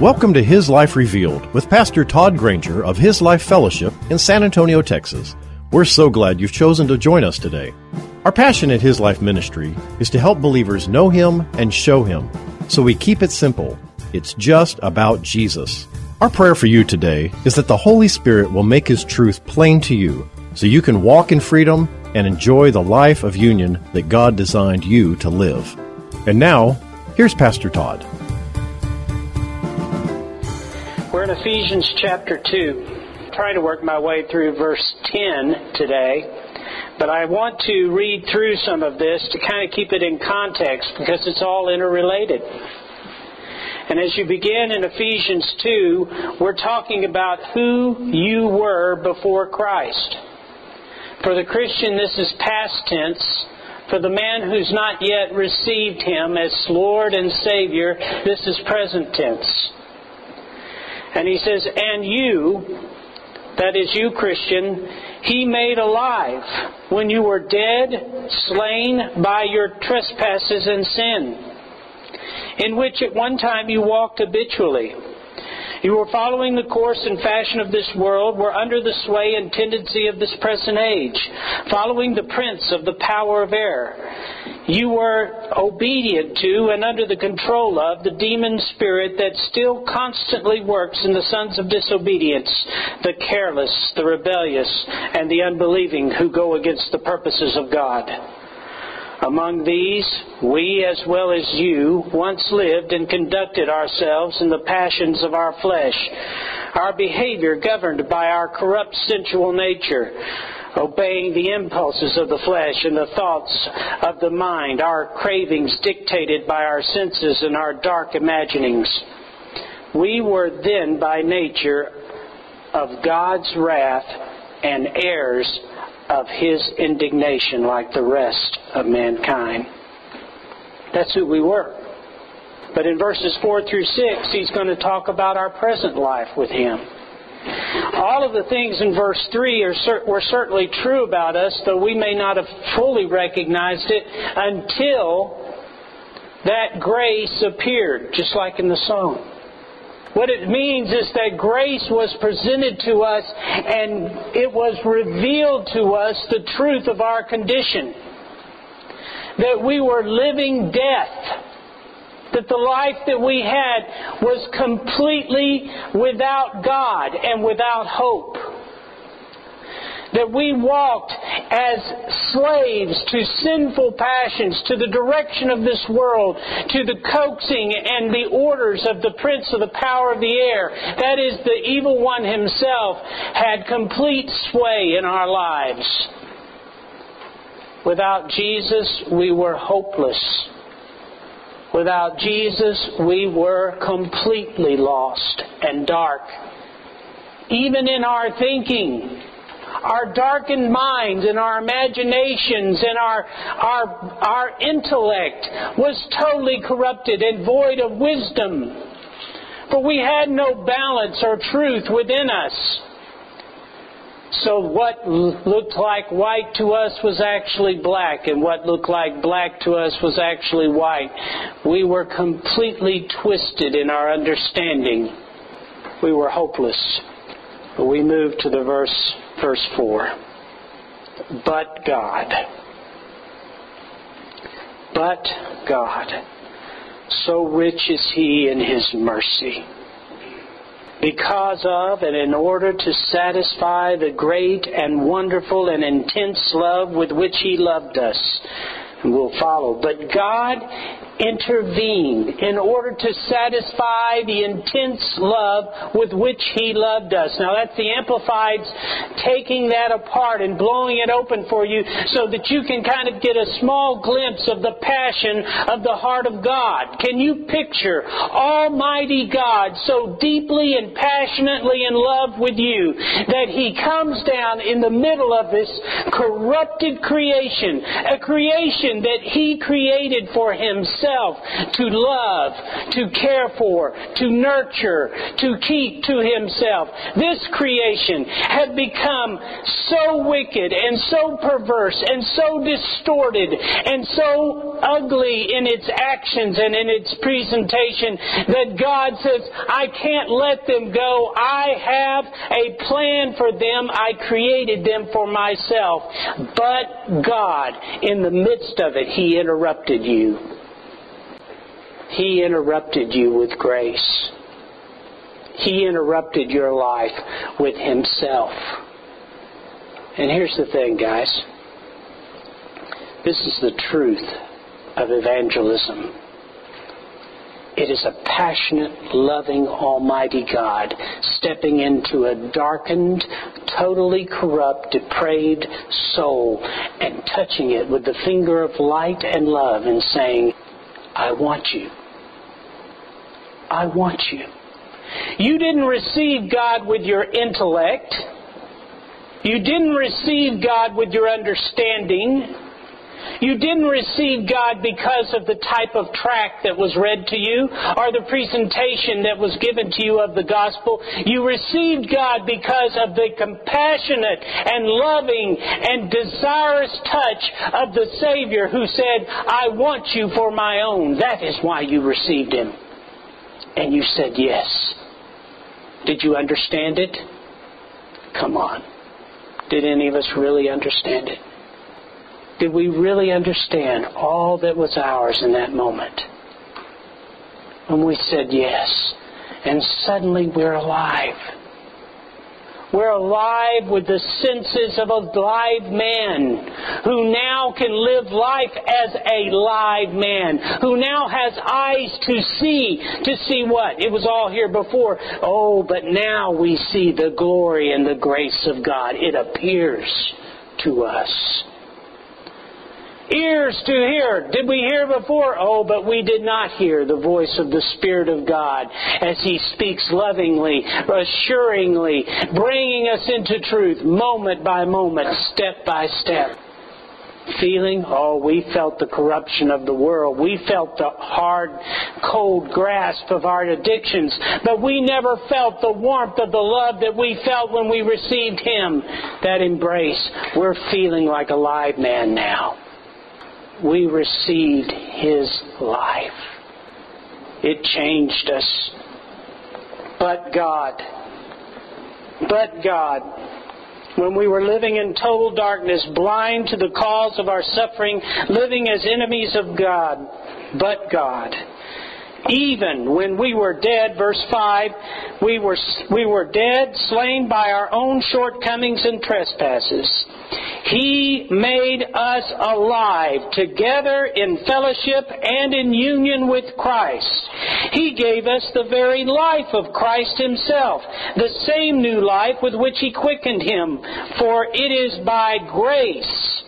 Welcome to His Life Revealed with Pastor Todd Granger of His Life Fellowship in San Antonio, Texas. We're so glad you've chosen to join us today. Our passion at His Life Ministry is to help believers know Him and show Him. So we keep it simple. It's just about Jesus. Our prayer for you today is that the Holy Spirit will make His truth plain to you so you can walk in freedom and enjoy the life of union that God designed you to live. And now, here's Pastor Todd. In Ephesians chapter 2. trying to work my way through verse 10 today, but I want to read through some of this to kind of keep it in context because it's all interrelated. And as you begin in Ephesians 2, we're talking about who you were before Christ. For the Christian, this is past tense. For the man who's not yet received Him as Lord and Savior, this is present tense. And he says, And you, that is you, Christian, he made alive when you were dead, slain by your trespasses and sin, in which at one time you walked habitually. You were following the course and fashion of this world, were under the sway and tendency of this present age, following the prince of the power of air you were obedient to and under the control of the demon spirit that still constantly works in the sons of disobedience, the careless, the rebellious, and the unbelieving who go against the purposes of God. Among these, we as well as you once lived and conducted ourselves in the passions of our flesh, our behavior governed by our corrupt sensual nature obeying the impulses of the flesh and the thoughts of the mind, our cravings dictated by our senses and our dark imaginings. We were then by nature of God's wrath and heirs of his indignation like the rest of mankind. That's who we were. But in verses 4 through 6, he's going to talk about our present life with him. All of the things in verse 3 are, were certainly true about us, though we may not have fully recognized it until that grace appeared, just like in the song. What it means is that grace was presented to us and it was revealed to us the truth of our condition. That we were living death that the life that we had was completely without God and without hope. That we walked as slaves to sinful passions, to the direction of this world, to the coaxing and the orders of the prince of the power of the air. That is, the evil one himself had complete sway in our lives. Without Jesus, we were hopeless. Without Jesus, we were completely lost and dark. Even in our thinking, our darkened minds and our imaginations and our, our, our intellect was totally corrupted and void of wisdom. For we had no balance or truth within us. So what looked like white to us was actually black, and what looked like black to us was actually white. We were completely twisted in our understanding. We were hopeless. But we move to the verse, verse 4. But God. But God. So rich is He in His mercy because of and in order to satisfy the great and wonderful and intense love with which He loved us. And we'll follow. But God, intervened in order to satisfy the intense love with which He loved us. Now that's the Amplified's taking that apart and blowing it open for you so that you can kind of get a small glimpse of the passion of the heart of God. Can you picture Almighty God so deeply and passionately in love with you that He comes down in the middle of this corrupted creation, a creation that He created for Himself to love, to care for, to nurture, to keep to Himself. This creation had become so wicked and so perverse and so distorted and so ugly in its actions and in its presentation that God says, I can't let them go. I have a plan for them. I created them for myself. But God, in the midst of it, He interrupted you. He interrupted you with grace. He interrupted your life with Himself. And here's the thing, guys. This is the truth of evangelism. It is a passionate, loving, almighty God stepping into a darkened, totally corrupt, depraved soul and touching it with the finger of light and love and saying, I want you. I want you. You didn't receive God with your intellect. You didn't receive God with your understanding. You didn't receive God because of the type of tract that was read to you or the presentation that was given to you of the gospel. You received God because of the compassionate and loving and desirous touch of the Savior who said, I want you for my own. That is why you received Him. And you said yes. Did you understand it? Come on. Did any of us really understand it? Did we really understand all that was ours in that moment? When we said yes, and suddenly we're alive. We're alive with the senses of a live man who now can live life as a live man, who now has eyes to see. To see what? It was all here before. Oh, but now we see the glory and the grace of God. It appears to us ears to hear. Did we hear before? Oh, but we did not hear the voice of the Spirit of God as He speaks lovingly, assuringly, bringing us into truth moment by moment, step by step. Feeling? Oh, we felt the corruption of the world. We felt the hard, cold grasp of our addictions. But we never felt the warmth of the love that we felt when we received Him. That embrace. We're feeling like a live man now we received His life. It changed us. But God, but God, when we were living in total darkness, blind to the cause of our suffering, living as enemies of God, but God, even when we were dead, verse 5, we were, we were dead, slain by our own shortcomings and trespasses. He made us alive together in fellowship and in union with Christ. He gave us the very life of Christ Himself, the same new life with which He quickened Him, for it is by grace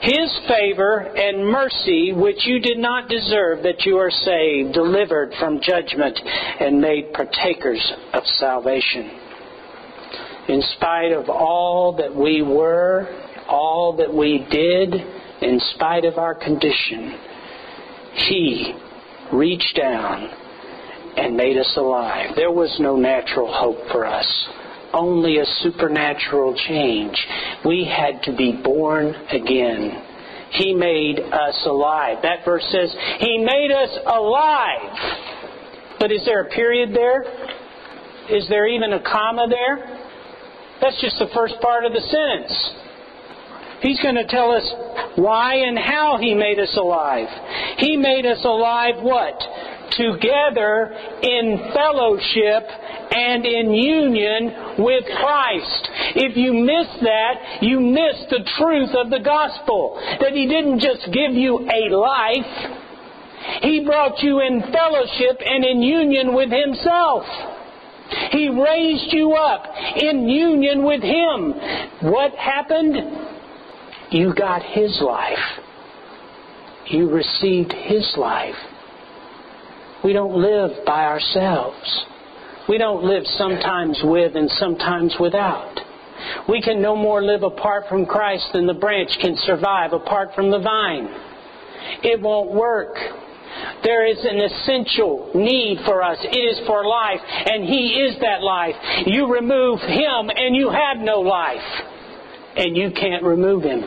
his favor and mercy, which you did not deserve, that you are saved, delivered from judgment, and made partakers of salvation. In spite of all that we were, all that we did, in spite of our condition, He reached down and made us alive. There was no natural hope for us only a supernatural change. We had to be born again. He made us alive. That verse says, He made us alive. But is there a period there? Is there even a comma there? That's just the first part of the sentence. He's going to tell us why and how He made us alive. He made us alive what? Together in fellowship and in union with Christ. If you miss that, you miss the truth of the gospel. That He didn't just give you a life, He brought you in fellowship and in union with Himself. He raised you up in union with Him. What happened? You got His life. You received His life. We don't live by ourselves. We don't live sometimes with and sometimes without. We can no more live apart from Christ than the branch can survive apart from the vine. It won't work. There is an essential need for us. It is for life, and He is that life. You remove Him, and you have no life. And you can't remove Him.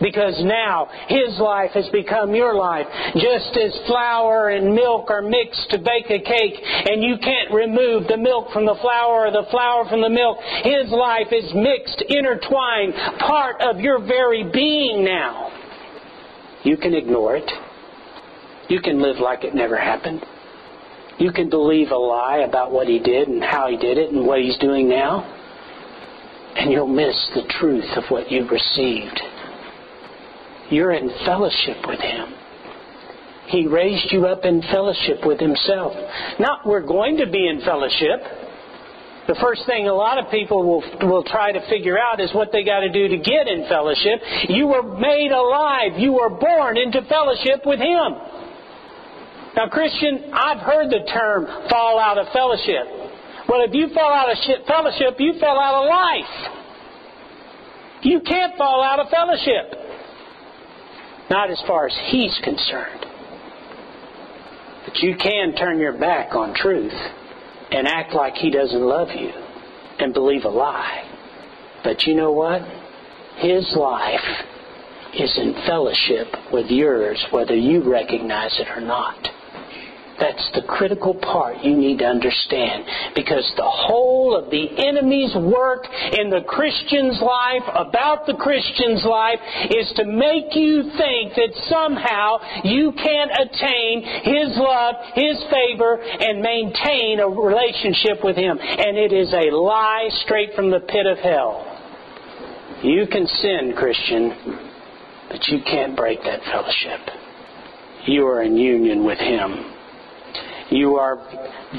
Because now His life has become your life. Just as flour and milk are mixed to bake a cake, and you can't remove the milk from the flour or the flour from the milk, His life is mixed, intertwined, part of your very being now. You can ignore it. You can live like it never happened. You can believe a lie about what he did and how he did it and what he's doing now. And you'll miss the truth of what you've received. You're in fellowship with him. He raised you up in fellowship with himself. Not we're going to be in fellowship. The first thing a lot of people will, will try to figure out is what they got to do to get in fellowship. You were made alive. You were born into fellowship with Him. Now, Christian, I've heard the term fall out of fellowship. Well, if you fall out of fellowship, you fell out of life. You can't fall out of fellowship. Not as far as He's concerned. But you can turn your back on truth and act like He doesn't love you and believe a lie. But you know what? His life is in fellowship with yours, whether you recognize it or not. That's the critical part you need to understand because the whole of the enemy's work in the Christian's life, about the Christian's life, is to make you think that somehow you can't attain His love, His favor, and maintain a relationship with Him. And it is a lie straight from the pit of hell. You can sin, Christian, but you can't break that fellowship. You are in union with Him. You are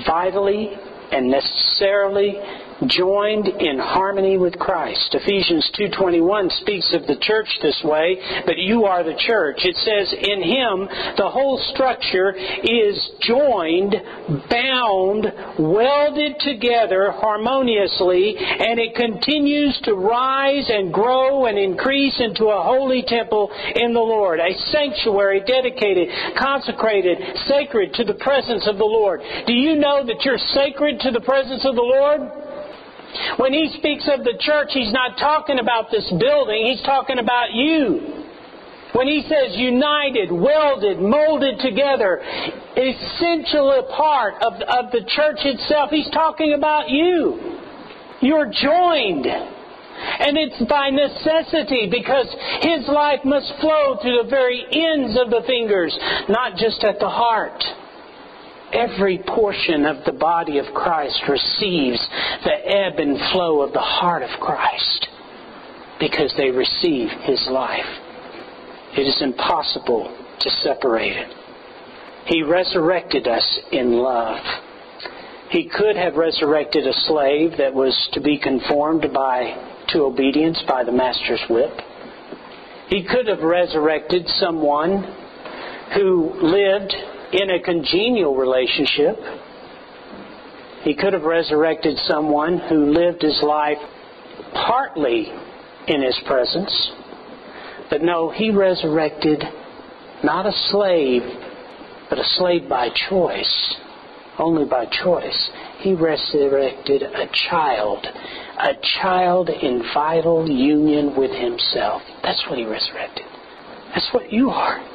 vitally and necessarily joined in harmony with Christ. Ephesians 2:21 speaks of the church this way, but you are the church. It says in him the whole structure is joined, bound, welded together harmoniously, and it continues to rise and grow and increase into a holy temple in the Lord, a sanctuary dedicated, consecrated, sacred to the presence of the Lord. Do you know that you're sacred to the presence of the Lord? When he speaks of the church, he's not talking about this building, he's talking about you. When he says united, welded, molded together, essential part of, of the church itself, he's talking about you. You're joined. And it's by necessity because his life must flow to the very ends of the fingers, not just at the heart every portion of the body of Christ receives the ebb and flow of the heart of Christ because they receive His life. It is impossible to separate it. He resurrected us in love. He could have resurrected a slave that was to be conformed by to obedience by the master's whip. He could have resurrected someone who lived in a congenial relationship. He could have resurrected someone who lived his life partly in his presence. But no, he resurrected not a slave, but a slave by choice. Only by choice. He resurrected a child. A child in vital union with himself. That's what he resurrected. That's what you are.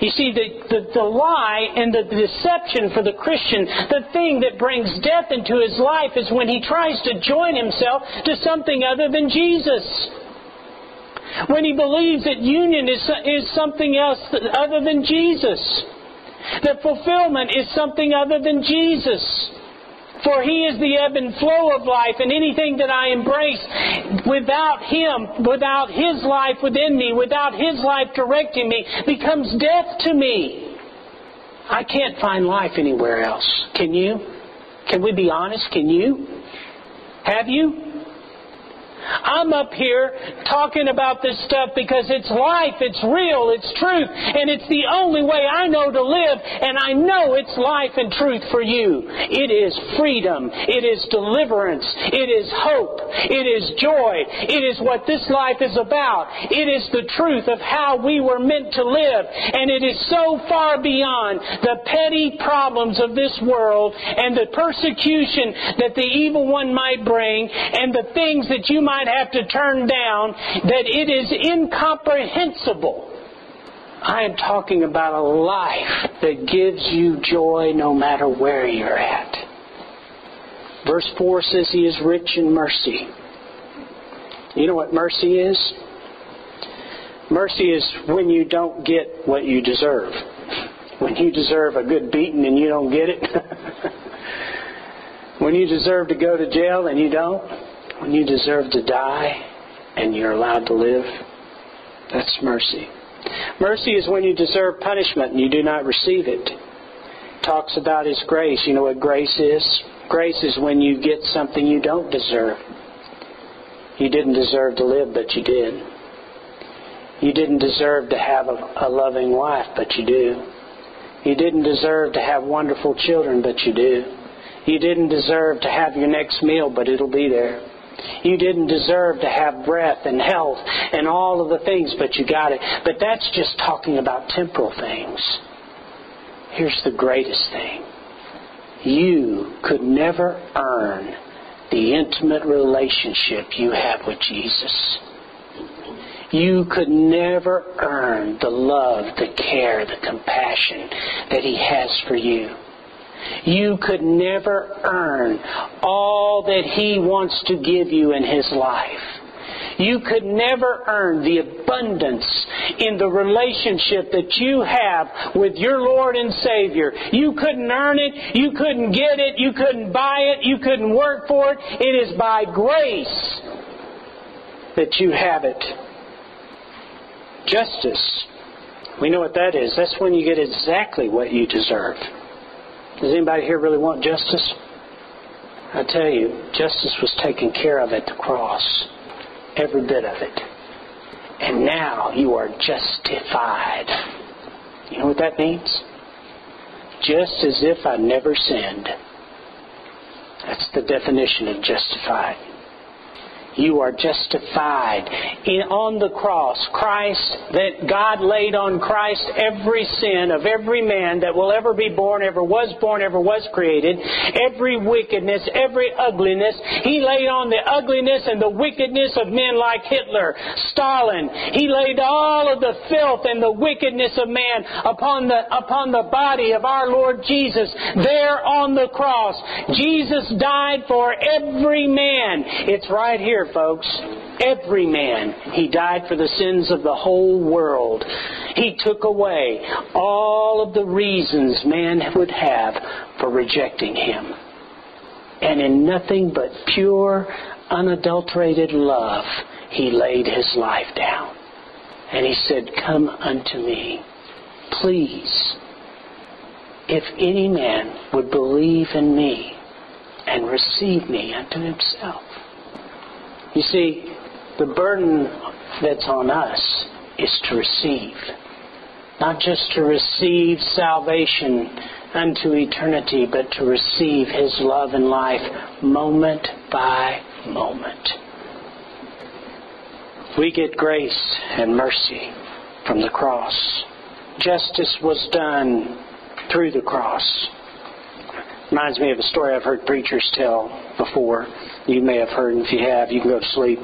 You see, the, the, the lie and the deception for the Christian, the thing that brings death into his life is when he tries to join himself to something other than Jesus. When he believes that union is, is something else other than Jesus. That fulfillment is something other than Jesus. For He is the ebb and flow of life, and anything that I embrace without Him, without His life within me, without His life directing me, becomes death to me. I can't find life anywhere else. Can you? Can we be honest? Can you? Have you? I'm up here talking about this stuff because it's life, it's real, it's truth, and it's the only way I know to live, and I know it's life and truth for you. It is freedom, it is deliverance, it is hope, it is joy, it is what this life is about. It is the truth of how we were meant to live, and it is so far beyond the petty problems of this world and the persecution that the evil one might bring and the things that you might might have to turn down, that it is incomprehensible. I am talking about a life that gives you joy no matter where you're at. Verse 4 says he is rich in mercy. You know what mercy is? Mercy is when you don't get what you deserve. When you deserve a good beating and you don't get it. when you deserve to go to jail and you don't when you deserve to die and you're allowed to live, that's mercy. Mercy is when you deserve punishment and you do not receive it. Talks about His grace. You know what grace is? Grace is when you get something you don't deserve. You didn't deserve to live, but you did. You didn't deserve to have a, a loving wife, but you do. You didn't deserve to have wonderful children, but you do. You didn't deserve to have your next meal, but it'll be there. You didn't deserve to have breath and health and all of the things, but you got it. But that's just talking about temporal things. Here's the greatest thing you could never earn the intimate relationship you have with Jesus. You could never earn the love, the care, the compassion that He has for you. You could never earn all that He wants to give you in His life. You could never earn the abundance in the relationship that you have with your Lord and Savior. You couldn't earn it. You couldn't get it. You couldn't buy it. You couldn't work for it. It is by grace that you have it. Justice. We know what that is. That's when you get exactly what you deserve. Does anybody here really want justice? I tell you, justice was taken care of at the cross. Every bit of it. And now you are justified. You know what that means? Just as if I never sinned. That's the definition of justified. You are justified in, on the cross. Christ, that God laid on Christ every sin of every man that will ever be born, ever was born, ever was created, every wickedness, every ugliness. He laid on the ugliness and the wickedness of men like Hitler, Stalin. He laid all of the filth and the wickedness of man upon the, upon the body of our Lord Jesus there on the cross. Jesus died for every man. It's right here, folks. Every man. He died for the sins of the whole world. He took away all of the reasons man would have for rejecting him. And in nothing but pure, unadulterated love, he laid his life down. And he said, Come unto me. Please, if any man would believe in me and receive me unto himself, you see, the burden that's on us is to receive. Not just to receive salvation unto eternity, but to receive His love and life moment by moment. We get grace and mercy from the cross. Justice was done through the cross. Reminds me of a story I've heard preachers tell before. You may have heard, and if you have, you can go to sleep.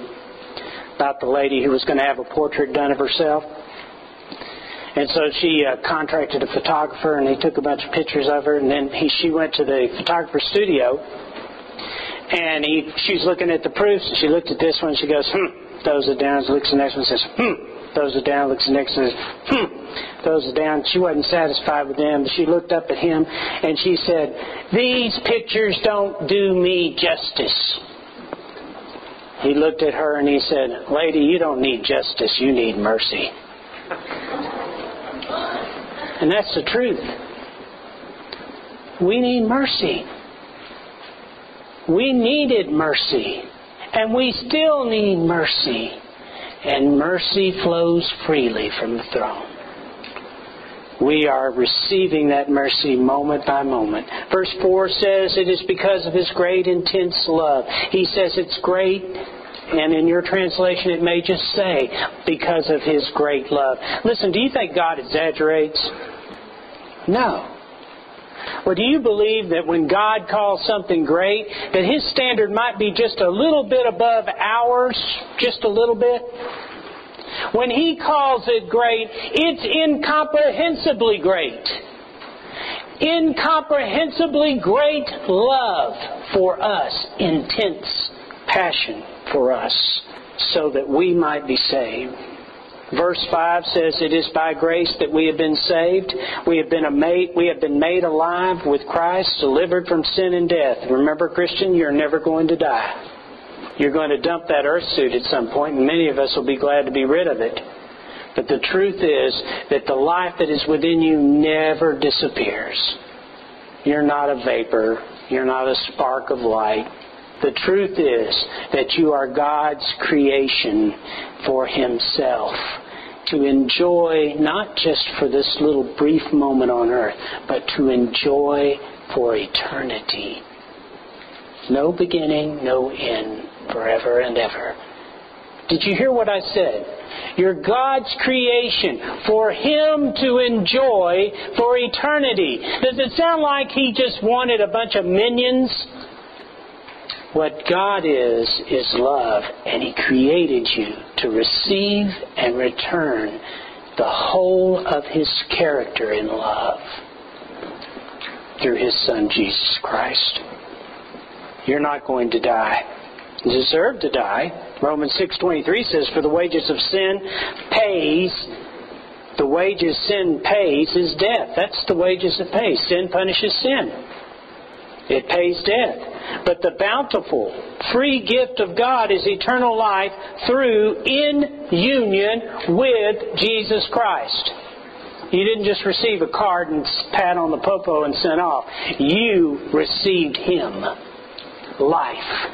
About the lady who was going to have a portrait done of herself. And so she uh, contracted a photographer, and he took a bunch of pictures of her. And then he, she went to the photographer's studio, and he, she's looking at the proofs. And she looked at this one. And She goes, "Hmm." Throws it down. Looks at the next one. Says, "Hmm." throws it down, looks at the next one, says, hmm, throws it down. She wasn't satisfied with them. She looked up at him and she said, These pictures don't do me justice. He looked at her and he said, Lady, you don't need justice, you need mercy. And that's the truth. we need mercy. We needed mercy. And we still need mercy. And mercy flows freely from the throne. We are receiving that mercy moment by moment. Verse 4 says it is because of His great, intense love. He says it's great, and in your translation it may just say, because of His great love. Listen, do you think God exaggerates? No. Or do you believe that when God calls something great, that His standard might be just a little bit above ours? Just a little bit? When He calls it great, it's incomprehensibly great. Incomprehensibly great love for us, intense passion for us, so that we might be saved. Verse 5 says, It is by grace that we have been saved. We have been, made, we have been made alive with Christ, delivered from sin and death. Remember, Christian, you're never going to die. You're going to dump that earth suit at some point, and many of us will be glad to be rid of it. But the truth is that the life that is within you never disappears. You're not a vapor. You're not a spark of light. The truth is that you are God's creation for Himself to enjoy not just for this little brief moment on earth, but to enjoy for eternity. No beginning, no end, forever and ever. Did you hear what I said? You're God's creation for Him to enjoy for eternity. Does it sound like He just wanted a bunch of minions? What God is, is love, and He created you to receive and return the whole of His character in love through His Son, Jesus Christ. You're not going to die. You deserve to die. Romans 6.23 says, For the wages of sin pays, the wages sin pays is death. That's the wages it pays. Sin punishes sin. It pays death. But the bountiful, free gift of God is eternal life through in union with Jesus Christ. You didn't just receive a card and pat on the popo and sent off. You received Him. Life.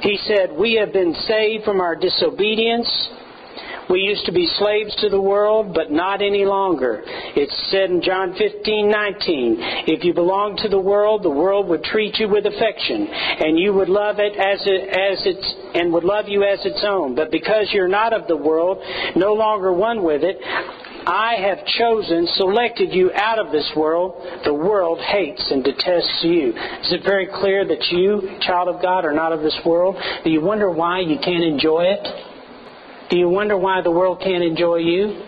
He said, We have been saved from our disobedience. We used to be slaves to the world, but not any longer. It's said in John 15, 19, if you belong to the world, the world would treat you with affection, and you would love it as it, as its, and would love you as its own. But because you're not of the world, no longer one with it, I have chosen, selected you out of this world. The world hates and detests you. Is it very clear that you, child of God, are not of this world? Do you wonder why you can't enjoy it? Do you wonder why the world can't enjoy you?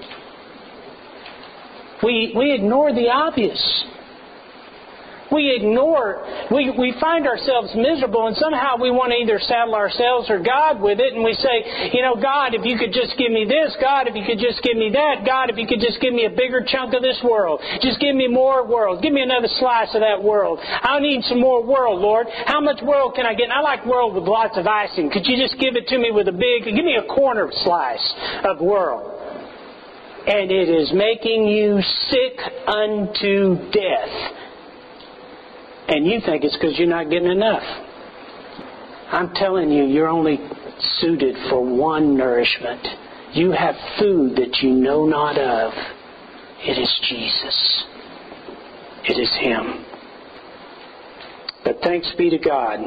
We, we ignore the obvious. We ignore, we, we find ourselves miserable, and somehow we want to either saddle ourselves or God with it, and we say, you know, God, if you could just give me this, God, if you could just give me that, God, if you could just give me a bigger chunk of this world, just give me more world, give me another slice of that world. I need some more world, Lord. How much world can I get? I like world with lots of icing. Could you just give it to me with a big, give me a corner slice of world? and it is making you sick unto death and you think it's because you're not getting enough. I'm telling you, you're only suited for one nourishment. You have food that you know not of. It is Jesus. It is Him. But thanks be to God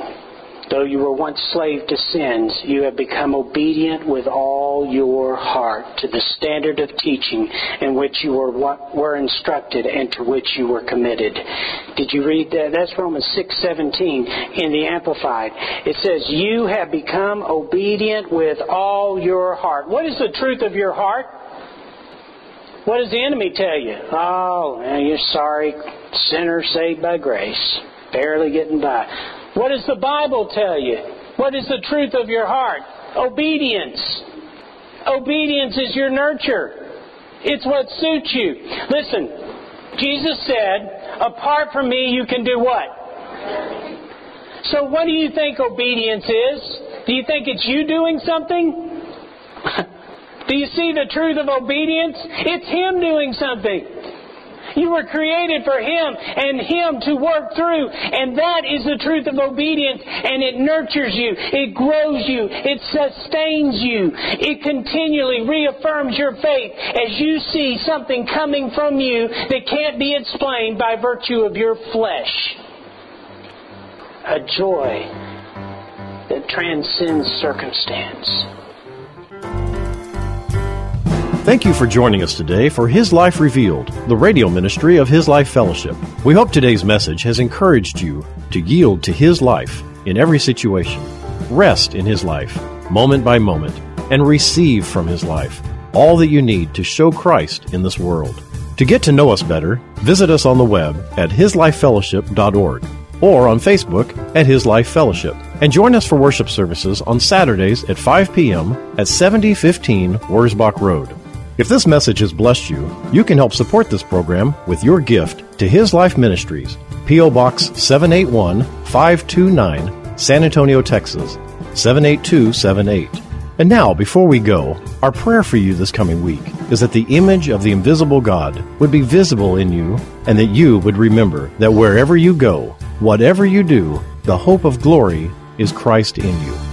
Though you were once slave to sins, you have become obedient with all your heart to the standard of teaching in which you were, were instructed and to which you were committed. Did you read that? That's Romans 6:17 in the Amplified. It says, "You have become obedient with all your heart." What is the truth of your heart? What does the enemy tell you? Oh, you're sorry, sinner saved by grace, barely getting by. What does the Bible tell you? What is the truth of your heart? Obedience. Obedience is your nurture. It's what suits you. Listen, Jesus said, apart from me, you can do what? So, what do you think obedience is? Do you think it's you doing something? do you see the truth of obedience? It's Him doing something. You were created for Him and Him to work through. And that is the truth of obedience. And it nurtures you. It grows you. It sustains you. It continually reaffirms your faith as you see something coming from you that can't be explained by virtue of your flesh. A joy that transcends circumstance. Thank you for joining us today for His Life Revealed, the radio ministry of His Life Fellowship. We hope today's message has encouraged you to yield to His life in every situation, rest in His life, moment by moment, and receive from His life all that you need to show Christ in this world. To get to know us better, visit us on the web at hislifefellowship.org or on Facebook at His Life Fellowship. And join us for worship services on Saturdays at 5 p.m. at 7015 Wurzbach Road. If this message has blessed you, you can help support this program with your gift to His Life Ministries, P.O. Box 781 529, San Antonio, Texas 78278. And now, before we go, our prayer for you this coming week is that the image of the invisible God would be visible in you and that you would remember that wherever you go, whatever you do, the hope of glory is Christ in you.